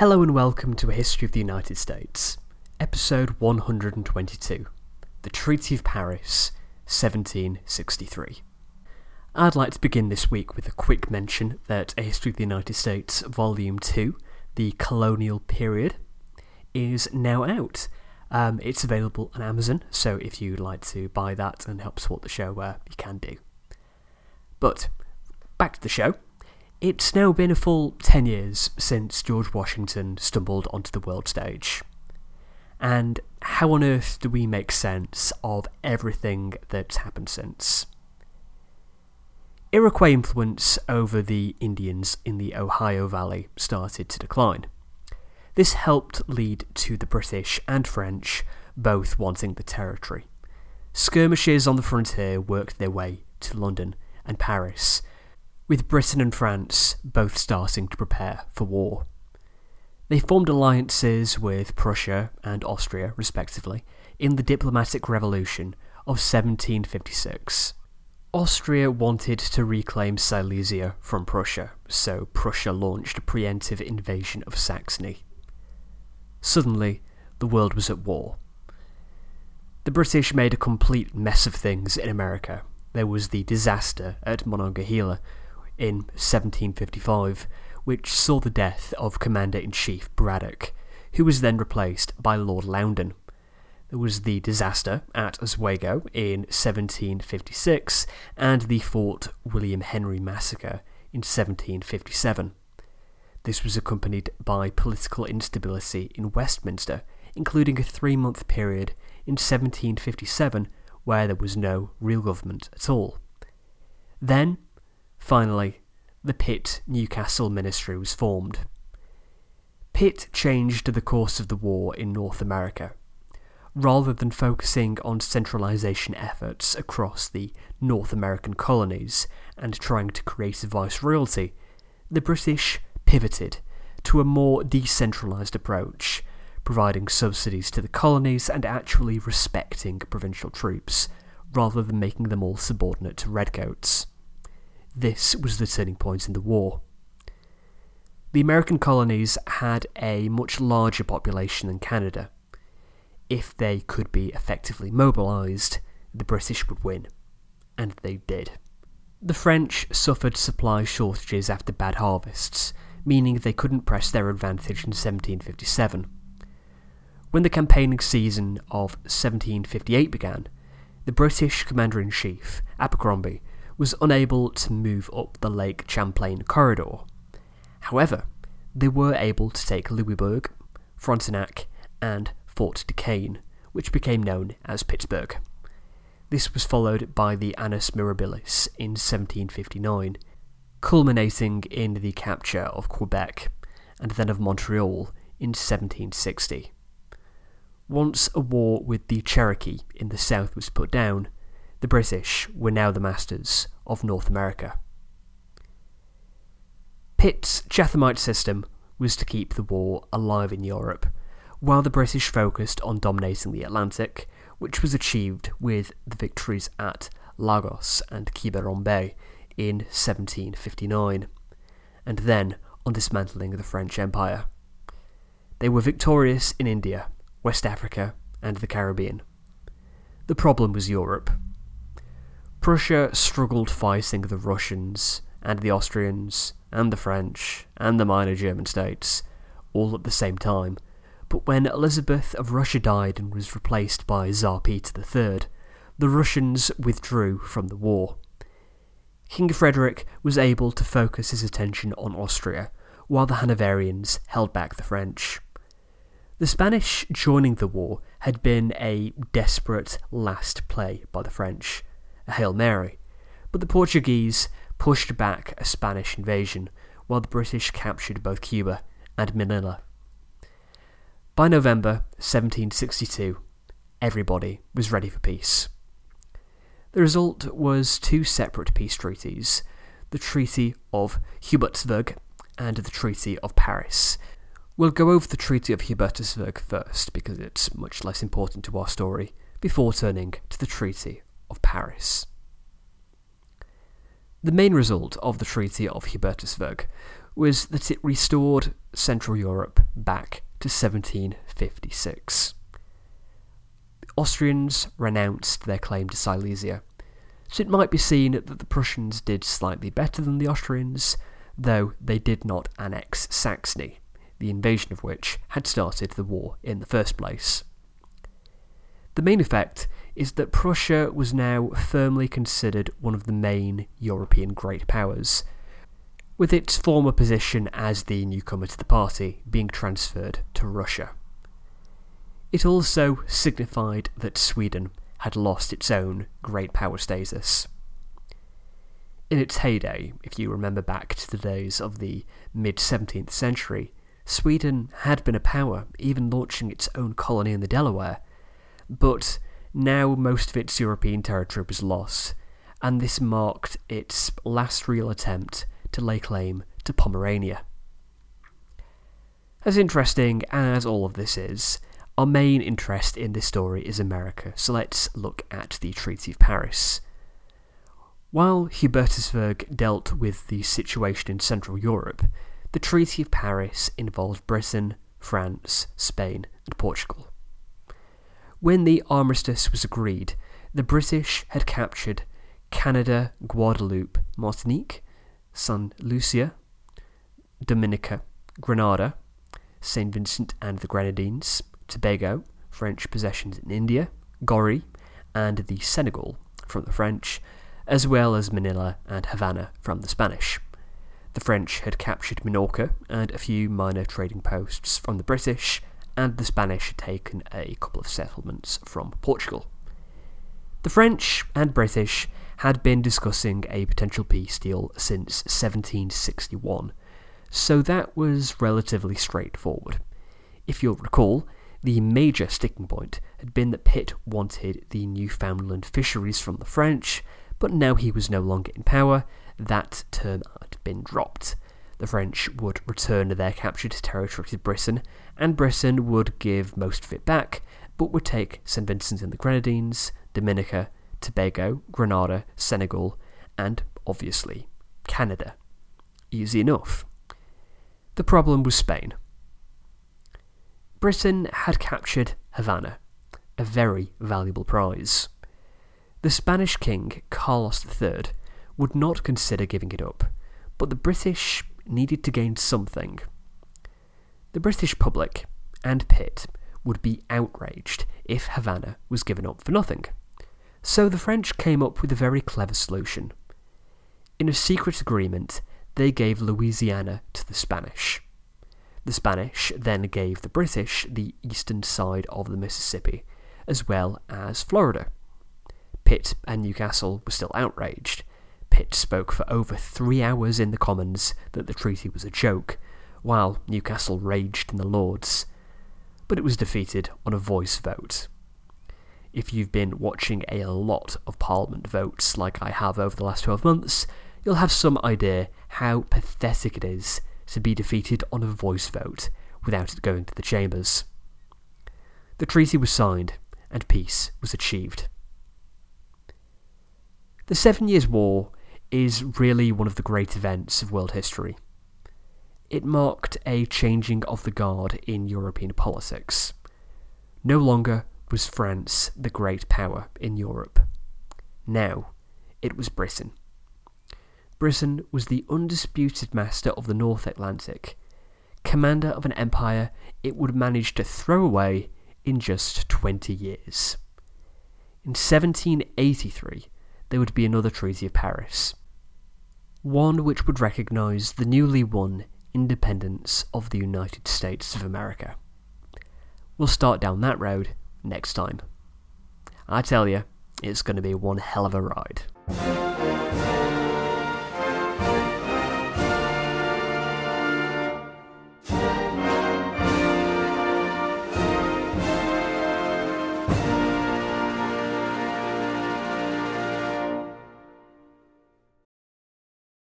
Hello and welcome to A History of the United States, episode 122 The Treaty of Paris, 1763. I'd like to begin this week with a quick mention that A History of the United States, Volume 2, The Colonial Period, is now out. Um, it's available on Amazon, so if you'd like to buy that and help support the show, uh, you can do. But back to the show. It's now been a full 10 years since George Washington stumbled onto the world stage. And how on earth do we make sense of everything that's happened since? Iroquois influence over the Indians in the Ohio Valley started to decline. This helped lead to the British and French both wanting the territory. Skirmishes on the frontier worked their way to London and Paris, with Britain and France both starting to prepare for war. They formed alliances with Prussia and Austria, respectively, in the diplomatic revolution of 1756. Austria wanted to reclaim Silesia from Prussia, so Prussia launched a preemptive invasion of Saxony. Suddenly, the world was at war. The British made a complete mess of things in America. There was the disaster at Monongahela, in 1755, which saw the death of Commander in Chief Braddock, who was then replaced by Lord Loudoun. There was the disaster at Oswego in 1756 and the Fort William Henry massacre in 1757. This was accompanied by political instability in Westminster, including a three month period in 1757 where there was no real government at all. Then Finally, the Pitt Newcastle Ministry was formed. Pitt changed the course of the war in North America. Rather than focusing on centralisation efforts across the North American colonies and trying to create a viceroyalty, the British pivoted to a more decentralized approach, providing subsidies to the colonies and actually respecting provincial troops, rather than making them all subordinate to redcoats. This was the turning point in the war. The American colonies had a much larger population than Canada. If they could be effectively mobilised, the British would win. And they did. The French suffered supply shortages after bad harvests, meaning they couldn't press their advantage in 1757. When the campaigning season of 1758 began, the British Commander in Chief, Abercrombie, was unable to move up the Lake Champlain corridor. However, they were able to take Louisbourg, Frontenac, and Fort Duquesne, which became known as Pittsburgh. This was followed by the Annus Mirabilis in 1759, culminating in the capture of Quebec and then of Montreal in 1760. Once a war with the Cherokee in the south was put down, the British were now the masters of North America. Pitt's Chathamite system was to keep the war alive in Europe, while the British focused on dominating the Atlantic, which was achieved with the victories at Lagos and Quiberon Bay in 1759, and then on dismantling the French Empire. They were victorious in India, West Africa, and the Caribbean. The problem was Europe. Prussia struggled fighting the Russians and the Austrians and the French and the minor German states all at the same time, but when Elizabeth of Russia died and was replaced by Tsar Peter III, the Russians withdrew from the war. King Frederick was able to focus his attention on Austria, while the Hanoverians held back the French. The Spanish joining the war had been a desperate last play by the French, a Hail Mary, but the Portuguese pushed back a Spanish invasion while the British captured both Cuba and Manila. By November 1762, everybody was ready for peace. The result was two separate peace treaties the Treaty of Hubertusburg and the Treaty of Paris. We'll go over the Treaty of Hubertusburg first because it's much less important to our story before turning to the Treaty of Paris. The main result of the Treaty of Hubertusburg was that it restored Central Europe back to 1756. The Austrians renounced their claim to Silesia, so it might be seen that the Prussians did slightly better than the Austrians, though they did not annex Saxony, the invasion of which had started the war in the first place. The main effect is that Prussia was now firmly considered one of the main European great powers, with its former position as the newcomer to the party being transferred to Russia. It also signified that Sweden had lost its own great power status. In its heyday, if you remember back to the days of the mid 17th century, Sweden had been a power, even launching its own colony in the Delaware, but now most of its European territory was lost, and this marked its last real attempt to lay claim to Pomerania. As interesting as all of this is, our main interest in this story is America, so let's look at the Treaty of Paris. While Hubertusburg dealt with the situation in Central Europe, the Treaty of Paris involved Britain, France, Spain, and Portugal. When the armistice was agreed, the British had captured Canada, Guadeloupe, Martinique, St. Lucia, Dominica, Grenada, St. Vincent and the Grenadines, Tobago, French possessions in India, Goree, and the Senegal from the French, as well as Manila and Havana from the Spanish. The French had captured Minorca and a few minor trading posts from the British, and the Spanish had taken a couple of settlements from Portugal. The French and British had been discussing a potential peace deal since 1761, so that was relatively straightforward. If you'll recall, the major sticking point had been that Pitt wanted the Newfoundland fisheries from the French, but now he was no longer in power, that term had been dropped the French would return their captured territory to Britain, and Britain would give most of it back, but would take St. Vincent and the Grenadines, Dominica, Tobago, Grenada, Senegal, and, obviously, Canada. Easy enough. The problem was Spain. Britain had captured Havana, a very valuable prize. The Spanish king, Carlos III, would not consider giving it up, but the British needed to gain something. The British public and Pitt would be outraged if Havana was given up for nothing. So the French came up with a very clever solution. In a secret agreement, they gave Louisiana to the Spanish. The Spanish then gave the British the eastern side of the Mississippi, as well as Florida. Pitt and Newcastle were still outraged, Pitt spoke for over three hours in the Commons that the treaty was a joke, while Newcastle raged in the Lords. But it was defeated on a voice vote. If you've been watching a lot of Parliament votes like I have over the last 12 months, you'll have some idea how pathetic it is to be defeated on a voice vote without it going to the chambers. The treaty was signed, and peace was achieved. The Seven Years' War is really one of the great events of world history. It marked a changing of the guard in European politics. No longer was France the great power in Europe. Now it was Britain. Britain was the undisputed master of the North Atlantic, commander of an empire it would manage to throw away in just 20 years. In 1783, there would be another Treaty of Paris. One which would recognise the newly won independence of the United States of America. We'll start down that road next time. I tell you, it's going to be one hell of a ride.